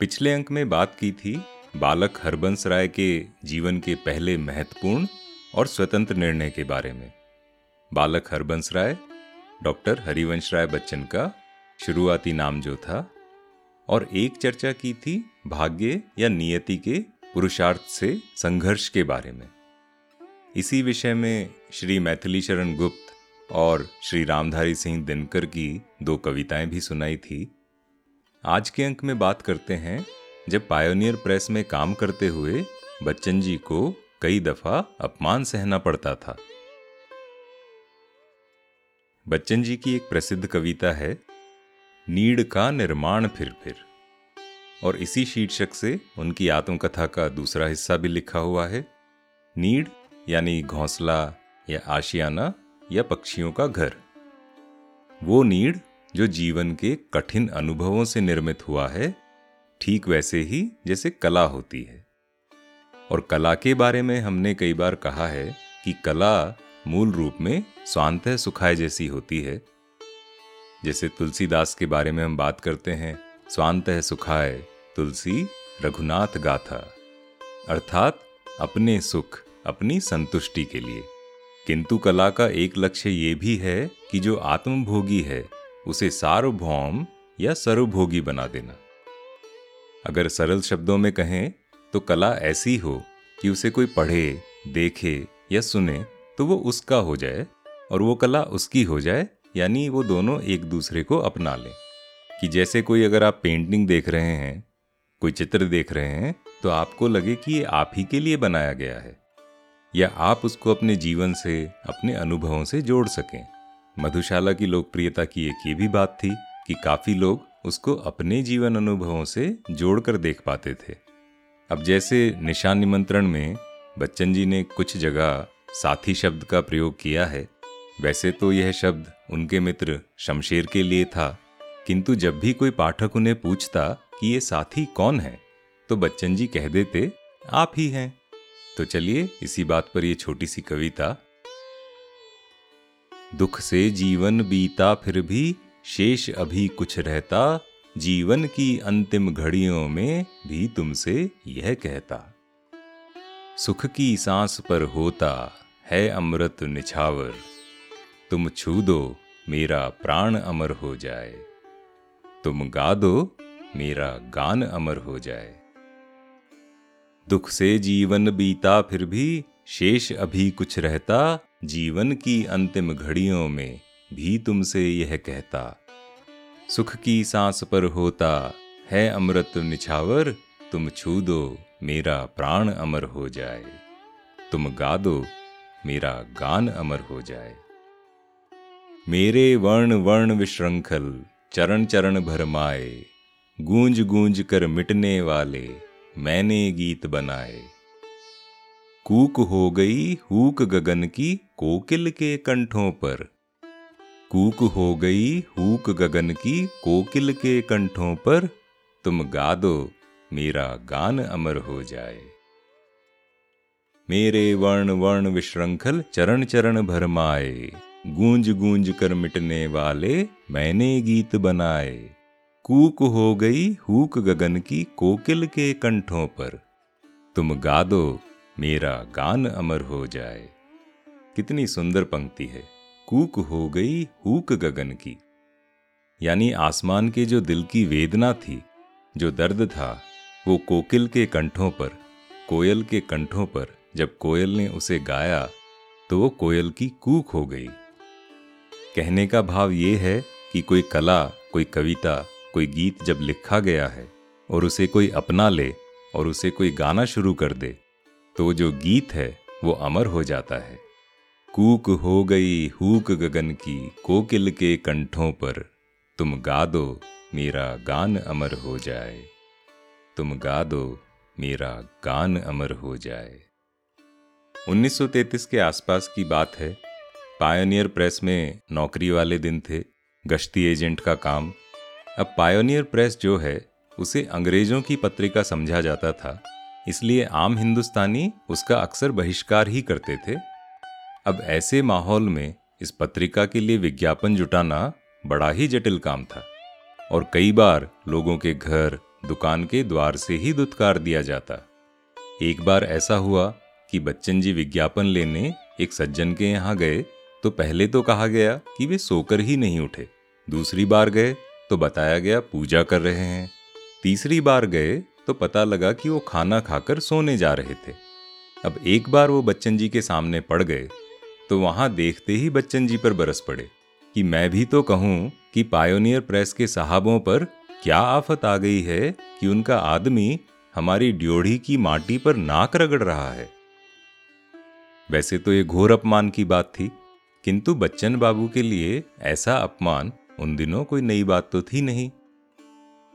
पिछले अंक में बात की थी बालक हरबंस राय के जीवन के पहले महत्वपूर्ण और स्वतंत्र निर्णय के बारे में। बालक हरबंस राय, डॉक्टर हरिवंश राय बच्चन का शुरुआती नाम जो था और एक चर्चा की थी भाग्य या नियति के पुरुषार्थ से संघर्ष के बारे में। इसी विषय में श्री मैथिली शरण गुप्त और श्री रामधारी सिंह दिनकर की दो कविताएँ भी सुनाई थी। आज के अंक में बात करते हैं, जब पायोनियर प्रेस में काम करते हुए बच्चन जी को कई दफ़ा अपमान सहना पड़ता था। बच्चन जी की एक प्रसिद्ध कविता है, नीड का निर्माण फिर फिर। और इसी शीर्षक से उनकी आत्मकथा का दूसरा हिस्सा भी लिखा हुआ है, नीड यानी घोंसला या आशियाना या पक्षियों का घर। वो नीड जो जीवन के कठिन अनुभवों से निर्मित हुआ है, ठीक वैसे ही जैसे कला होती है। और कला के बारे में हमने कई बार कहा है कि कला मूल रूप में स्वांत सुखाय जैसी होती है। जैसे तुलसीदास के बारे में हम बात करते हैं, स्वांत सुखाय, तुलसी रघुनाथ गाथा। अर्थात अपने सुख, अपनी संतुष्टि के लिए। किंतु कला का एक लक्ष्य ये भी है कि जो आत्मभोगी है उसे सार्वभौम या सर्वभोगी बना देना। अगर सरल शब्दों में कहें तो कला ऐसी हो कि उसे कोई पढ़े, देखे या सुने तो वो उसका हो जाए और वो कला उसकी हो जाए, यानी वो दोनों एक दूसरे को अपना लें। कि जैसे कोई अगर आप पेंटिंग देख रहे हैं, कोई चित्र देख रहे हैं तो आपको लगे कि ये आप ही के लिए बनाया गया है, या आप उसको अपने जीवन से, अपने अनुभवों से जोड़ सकें। मधुशाला की लोकप्रियता की एक ये भी बात थी कि काफ़ी लोग उसको अपने जीवन अनुभवों से जोड़कर देख पाते थे। अब जैसे निशान निमंत्रण में बच्चन जी ने कुछ जगह साथी शब्द का प्रयोग किया है, वैसे तो यह शब्द उनके मित्र शमशेर के लिए था, किंतु जब भी कोई पाठक उन्हें पूछता कि ये साथी कौन है तो बच्चन जी कह देते, आप ही हैं। तो चलिए इसी बात पर ये छोटी सी कविता दुख से जीवन बीता फिर भी शेष अभी कुछ रहता, जीवन की अंतिम घड़ियों में भी तुमसे यह कहता। सुख की सांस पर होता है अमृत निछावर, तुम छू दो मेरा प्राण अमर हो जाए, तुम गा दो मेरा गान अमर हो जाए। दुख से जीवन बीता फिर भी शेष अभी कुछ रहता जीवन की अंतिम घड़ियों में भी तुमसे यह कहता, सुख की सांस पर होता है अमृत निछावर, तुम छू दो मेरा प्राण अमर हो जाए। तुम गा दो मेरा गान अमर हो जाए। मेरे वर्ण वर्ण विश्रंखल चरण चरण भरमाए गूंज गूंज कर मिटने वाले मैंने गीत बनाए। कूक हो गई हूक गगन की कोकिल के कंठों पर। कूक हो गई हूक गगन की कोकिल के कंठों पर, तुम गा दो, मेरा गान अमर हो जाए। मेरे वर्ण वर्ण विश्रंखल चरण चरण भरमाए गूंज गूंज कर मिटने वाले मैंने गीत बनाए। कूक हो गई हूक गगन की कोकिल के कंठों पर, तुम गा दो मेरा गान अमर हो जाए। कितनी सुंदर पंक्ति है। कूक हो गई हूक गगन की। यानी आसमान के जो दिल की वेदना थी, जो दर्द था, वो कोकिल के कंठों पर, कोयल के कंठों पर जब कोयल ने उसे गाया तो वो कोयल की कूक हो गई। कहने का भाव ये है कि कोई कला, कोई कविता, कोई गीत जब लिखा गया है और उसे कोई अपना ले और उसे कोई गाना शुरू कर दे तो जो गीत है, वो अमर हो जाता है। कूक हो गई हूक गगन की, कोकिल के कंठों पर। तुम गा दो, मेरा गान अमर हो जाए। तुम गा दो, मेरा गान अमर हो जाए। 1933 के आसपास की बात है। पायोनियर प्रेस में नौकरी वाले दिन थे, गश्ती एजेंट का काम। अब पायोनियर प्रेस जो है, उसे अंग्रेज़ों की पत्रिका समझा जाता था। इसलिए आम हिंदुस्तानी उसका अक्सर बहिष्कार ही करते थे। अब ऐसे माहौल में इस पत्रिका के लिए विज्ञापन जुटाना बड़ा ही जटिल काम था और कई बार लोगों के घर, दुकान के द्वार से ही दुत्कार दिया जाता। एक बार ऐसा हुआ कि बच्चन जी विज्ञापन लेने एक सज्जन के यहाँ गए तो पहले तो कहा गया कि वे सोकर ही नहीं उठे। दूसरी बार गए तो बताया गया पूजा कर रहे हैं। तीसरी बार गए तो पता लगा कि वो खाना खाकर सोने जा रहे थे। अब एक बार वो बच्चन जी के सामने पड़ गए तो वहाँ देखते ही बच्चन जी पर बरस पड़े कि मैं भी तो कहूँ कि पायोनियर प्रेस के साहबों पर क्या आफत आ गई है कि उनका आदमी हमारी ड्योढ़ी की माटी पर नाक रगड़ रहा है। वैसे तो ये घोर अपमान की बात थी, किंतु बच्चन बाबू के लिए ऐसा अपमान उन दिनों कोई नई बात तो थी नहीं।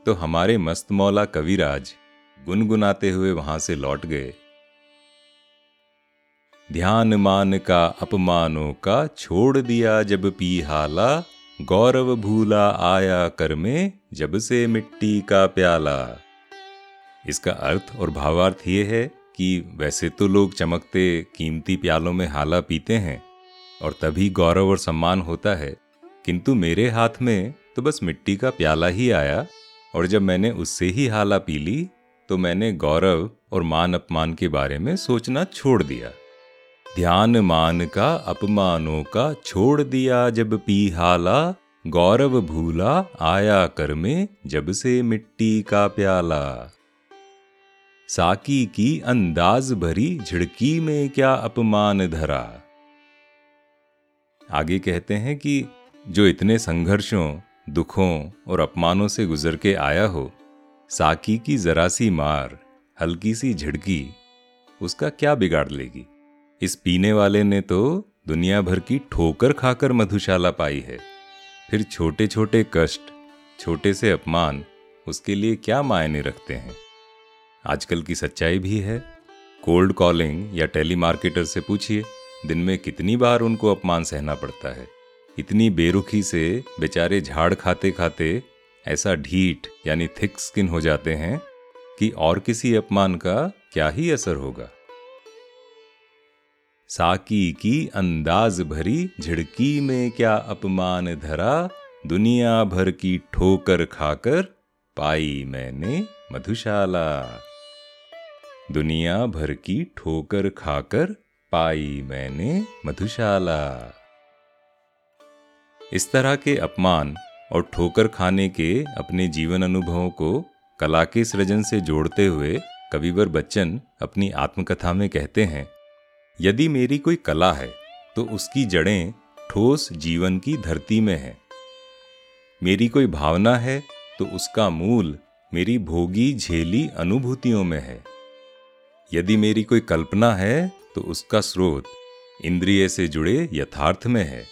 तो हमारे मस्त मौला कविराज गुनगुनाते हुए वहाँ से लौट गए। ध्यान मान का अपमानों का छोड़ दिया जब पी हाला, गौरव भूला आया कर में जब से मिट्टी का प्याला। इसका अर्थ और भावार्थ ये है कि वैसे तो लोग चमकते कीमती प्यालों में हाला पीते हैं और तभी गौरव और सम्मान होता है, किंतु मेरे हाथ में तो बस मिट्टी का प्याला ही आया। और जब मैंने उससे ही हाला पी ली तो मैंने गौरव और मान अपमान के बारे में सोचना छोड़ दिया। ध्यान मान का, अपमानों का छोड़ दिया जब पी हाला, गौरव भूला आया कर में जब से मिट्टी का प्याला। साकी की अंदाज भरी झिड़की में क्या अपमान धरा। आगे कहते हैं कि जो इतने संघर्षों दुखों और अपमानों से गुजर के आया हो, साकी की जरा सी मार, हल्की सी झिड़की, उसका क्या बिगाड़ लेगी? इस पीने वाले ने तो दुनिया भर की ठोकर खाकर मधुशाला पाई है। फिर छोटे छोटे कष्ट, छोटे से अपमान, उसके लिए क्या मायने रखते हैं? आजकल की सच्चाई भी है। कोल्ड कॉलिंग या टेलीमार्केटर से पूछिए, दिन में कितनी बार उनको अपमान सहना पड़ता है। इतनी बेरुखी से बेचारे झाड़ खाते खाते ऐसा ढीठ, यानी थिक स्किन हो जाते हैं कि और किसी अपमान का क्या ही असर होगा। साकी की अंदाज भरी झिड़की में क्या अपमान धरा, दुनिया भर की ठोकर खाकर पाई मैंने मधुशाला। दुनिया भर की ठोकर खाकर पाई मैंने मधुशाला। इस तरह के अपमान और ठोकर खाने के अपने जीवन अनुभवों को कला के सृजन से जोड़ते हुए कविवर बच्चन अपनी आत्मकथा में कहते हैं, यदि मेरी कोई कला है तो उसकी जड़ें ठोस जीवन की धरती में है। मेरी कोई भावना है तो उसका मूल मेरी भोगी झेली अनुभूतियों में है। यदि मेरी कोई कल्पना है तो उसका स्रोत इंद्रिय से जुड़े यथार्थ में है।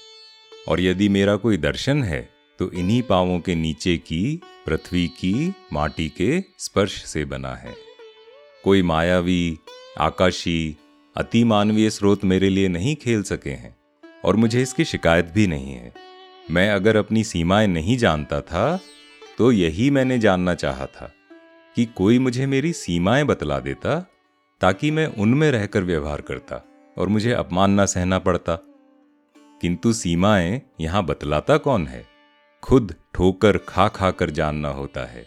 और यदि मेरा कोई दर्शन है तो इन्हीं पावों के नीचे की, पृथ्वी की, माटी के स्पर्श से बना है। कोई मायावी, आकाशी, अति मानवीय स्रोत मेरे लिए नहीं खेल सके हैं, और मुझे इसकी शिकायत भी नहीं है। मैं अगर अपनी सीमाएँ नहीं जानता था तो यही मैंने जानना चाहा था कि कोई मुझे मेरी सीमाएँ बतला देता, ताकि मैं उनमें रहकर व्यवहार करता, और मुझे अपमान न सहना पड़ता। किंतु सीमाएँ यहाँ बतलाता कौन है? खुद ठोकर खा खा कर जानना होता है।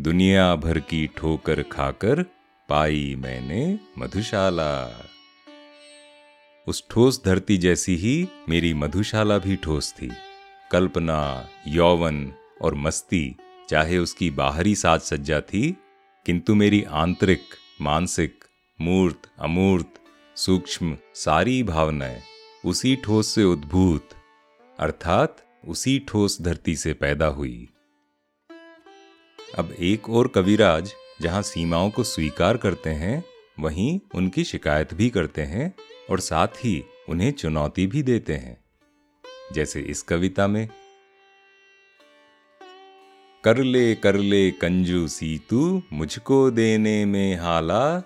दुनिया भर की ठोकर खाकर पाई मैंने मधुशाला। उस ठोस धरती जैसी ही मेरी मधुशाला भी ठोस थी। कल्पना, यौवन और मस्ती, चाहे उसकी बाहरी साज सज्जा थी, किंतु मेरी आंतरिक, मानसिक, मूर्त, अमूर्त, सूक्ष्म, सारी भावनाएँ उसी ठोस से उद्भूत, अर्थात उसी ठोस धरती से पैदा हुई। अब एक और कविराज जहाँ सीमाओं को स्वीकार करते हैं, वहीं उनकी शिकायत भी करते हैं और साथ ही उन्हें चुनौती भी देते हैं। जैसे इस कविता में, कर ले कर ले कंजूसी तू, मुझको देने में हाला,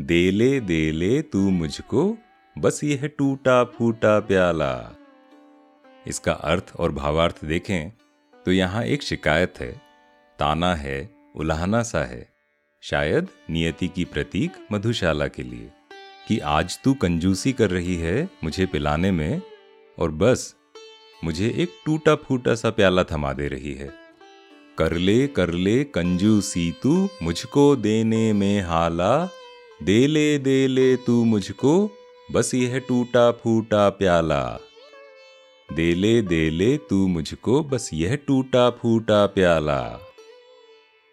दे ले दे ले तू मुझको बस ये है टूटा फूटा प्याला। इसका अर्थ और भावार्थ देखें तो यहाँ एक शिकायत है, ताना है, उलाहना सा है। शायद नियति की प्रतीक मधुशाला के लिए, कि आज तू कंजूसी कर रही है मुझे पिलाने में, और बस, मुझे एक टूटा फूटा सा प्याला थमा दे रही है। कर ले कर ले कंजूसी तू मुझको देने में हाला, दे ले दे ले तू मुझको बस यह टूटा फूटा प्याला। दे ले दे ले तू मुझको बस यह टूटा फूटा प्याला।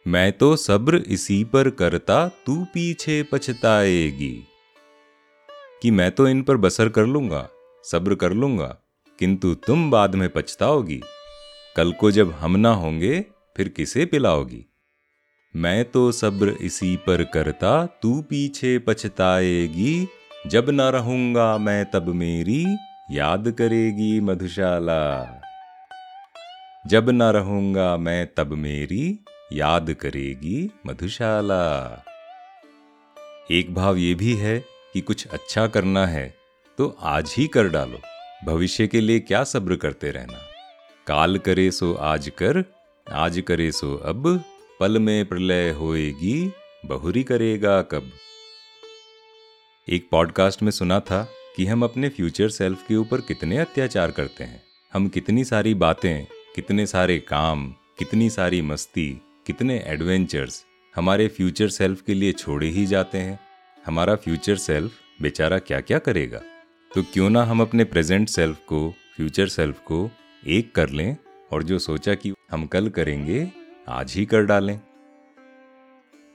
मैं तो सब्र इसी पर करता, तू पीछे पछताएगी। कि मैं तो इन पर बसर कर लूँगा, सब्र कर लूँगा, किंतु तुम बाद में पछताओगी। कल को जब हम ना होंगे, फिर किसे पिलाओगी? मैं तो सब्र इसी पर करता, तू पीछे पछताएगी जब ना रहूँगा मैं तब मेरी याद करेगी मधुशाला। जब ना रहूँगा मैं तब मेरी याद करेगी मधुशाला। एक भाव ये भी है कि कुछ अच्छा करना है तो आज ही कर डालो, भविष्य के लिए क्या सब्र करते रहना। काल करे सो आज कर, आज करे सो अब, पल में प्रलय होएगी, बहुरी करेगा कब। एक पॉडकास्ट में सुना था कि हम अपने फ्यूचर सेल्फ के ऊपर कितने अत्याचार करते हैं। हम कितनी सारी बातें, कितने सारे काम, कितनी सारी मस्ती, कितने एडवेंचर्स हमारे फ्यूचर सेल्फ के लिए छोड़े ही जाते हैं। हमारा फ्यूचर सेल्फ बेचारा क्या क्या करेगा? तो क्यों ना हम अपने प्रेजेंट सेल्फ को फ्यूचर सेल्फ को एक कर लें और जो सोचा कि हम कल करेंगे, आज ही कर डालें।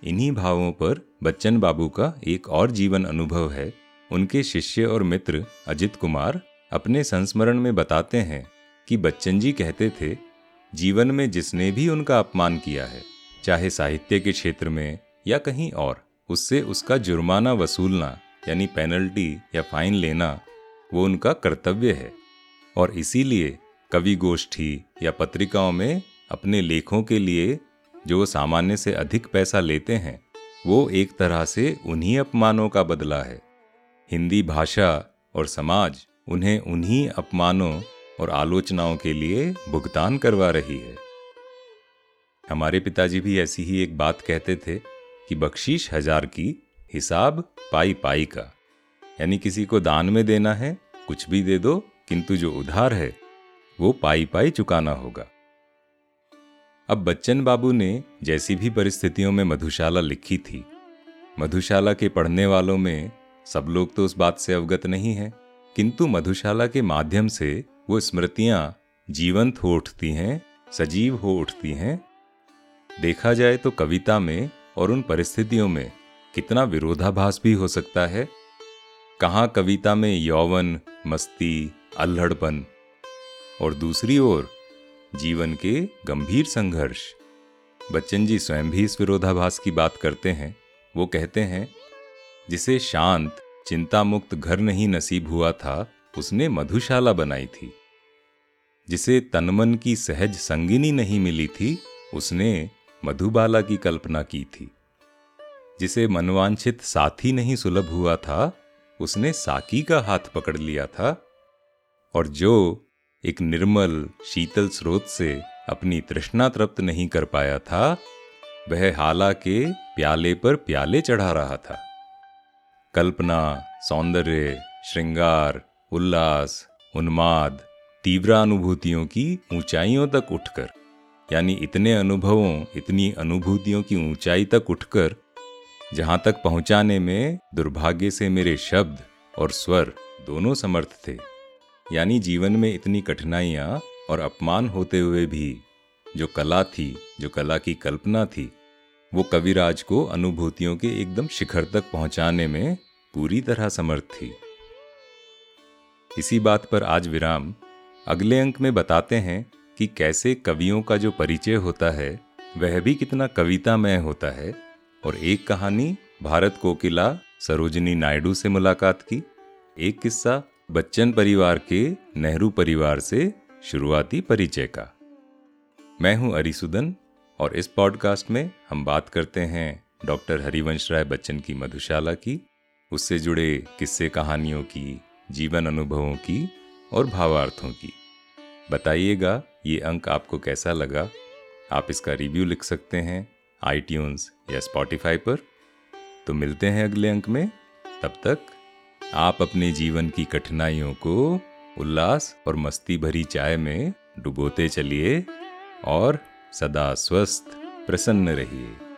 इन्हीं भावों पर बच्चन बाबू का एक और जीवन अनुभव है। उनके शिष्य और मित्र अजित कुमार अपने संस्मरण में बताते हैं कि बच्चन जी कहते थे, जीवन में जिसने भी उनका अपमान किया है, चाहे साहित्य के क्षेत्र में या कहीं और, उससे उसका जुर्माना वसूलना, यानी पेनल्टी या फाइन लेना, वो उनका कर्तव्य है। और इसीलिए कवि गोष्ठी या पत्रिकाओं में अपने लेखों के लिए जो सामान्य से अधिक पैसा लेते हैं, वो एक तरह से उन्हीं अपमानों का बदला है। हिंदी भाषा और समाज उन्हें उन्हीं अपमानों और आलोचनाओं के लिए भुगतान करवा रही है। हमारे पिताजी भी ऐसी ही एक बात कहते थे कि बख्शीश हज़ार की हिसाब पाई पाई का। यानी किसी को दान में देना है, कुछ भी दे दो, किंतु जो उधार है, वो पाई पाई चुकाना होगा। अब बच्चन बाबू ने जैसी भी परिस्थितियों में मधुशाला लिखी थी, मधुशाला के पढ़ने वालों में सब लोग तो उस बात से अवगत नहीं है। किंतु मधुशाला के माध्यम से वो स्मृतियाँ जीवंत हो उठती हैं, सजीव हो उठती हैं। देखा जाए तो कविता में और उन परिस्थितियों में कितना विरोधाभास भी हो सकता है। कहाँ कविता में यौवन, मस्ती, अल्हड़पन और दूसरी ओर जीवन के गंभीर संघर्ष। बच्चन जी स्वयं भी इस विरोधाभास की बात करते हैं। वो कहते हैं, जिसे शांत चिंता मुक्त घर नहीं नसीब हुआ था, उसने मधुशाला बनाई थी। जिसे तनमन की सहज संगिनी नहीं मिली थी, उसने मधुबाला की कल्पना की थी। जिसे मनवांछित साथी नहीं सुलभ हुआ था, उसने साकी का हाथ पकड़ लिया था। और जो एक निर्मल, शीतल स्रोत से अपनी तृष्णा तृप्त नहीं कर पाया था, वह हाला के प्याले पर प्याले चढ़ा रहा था। कल्पना, सौंदर्य, श्रृंगार, उल्लास, उन्माद तीव्र अनुभूतियों की ऊंचाइयों तक उठकर, यानी इतने अनुभवों, इतनी अनुभूतियों की ऊंचाई तक उठकर, जहाँ तक पहुँचाने में दुर्भाग्य से मेरे शब्द और स्वर दोनों समर्थ थे। यानी जीवन में इतनी कठिनाइयाँ और अपमान होते हुए भी, जो कला थी, जो कला की कल्पना थी, वो कविराज को अनुभूतियों के एकदम शिखर तक पहुँचाने में पूरी तरह समर्थ थी। इसी बात पर आज विराम। अगले अंक में बताते हैं कि कैसे कवियों का जो परिचय होता है, वह भी कितना कवितामय होता है, और एक कहानी, भारत कोकिला, सरोजनी नायडू से मुलाकात की। एक किस्सा बच्चन परिवार के नेहरू परिवार से शुरुआती परिचय का। मैं हूँ अरिसुदन और इस पॉडकास्ट में हम बात करते हैं डॉक्टर हरिवंश राय बच्चन की मधुशाला की, उससे जुड़े किस्से कहानियों की, जीवन अनुभवों की और भावार्थों की। बताइएगा, ये अंक आपको कैसा लगा? आप इसका रिव्यू लिख सकते हैं आई या स्पॉटिफाई पर। तो मिलते हैं अगले अंक में। तब तक आप अपने जीवन की कठिनाइयों को उल्लास और मस्ती भरी चाय में डुबोते चलिए और सदा स्वस्थ, प्रसन्न रहिए।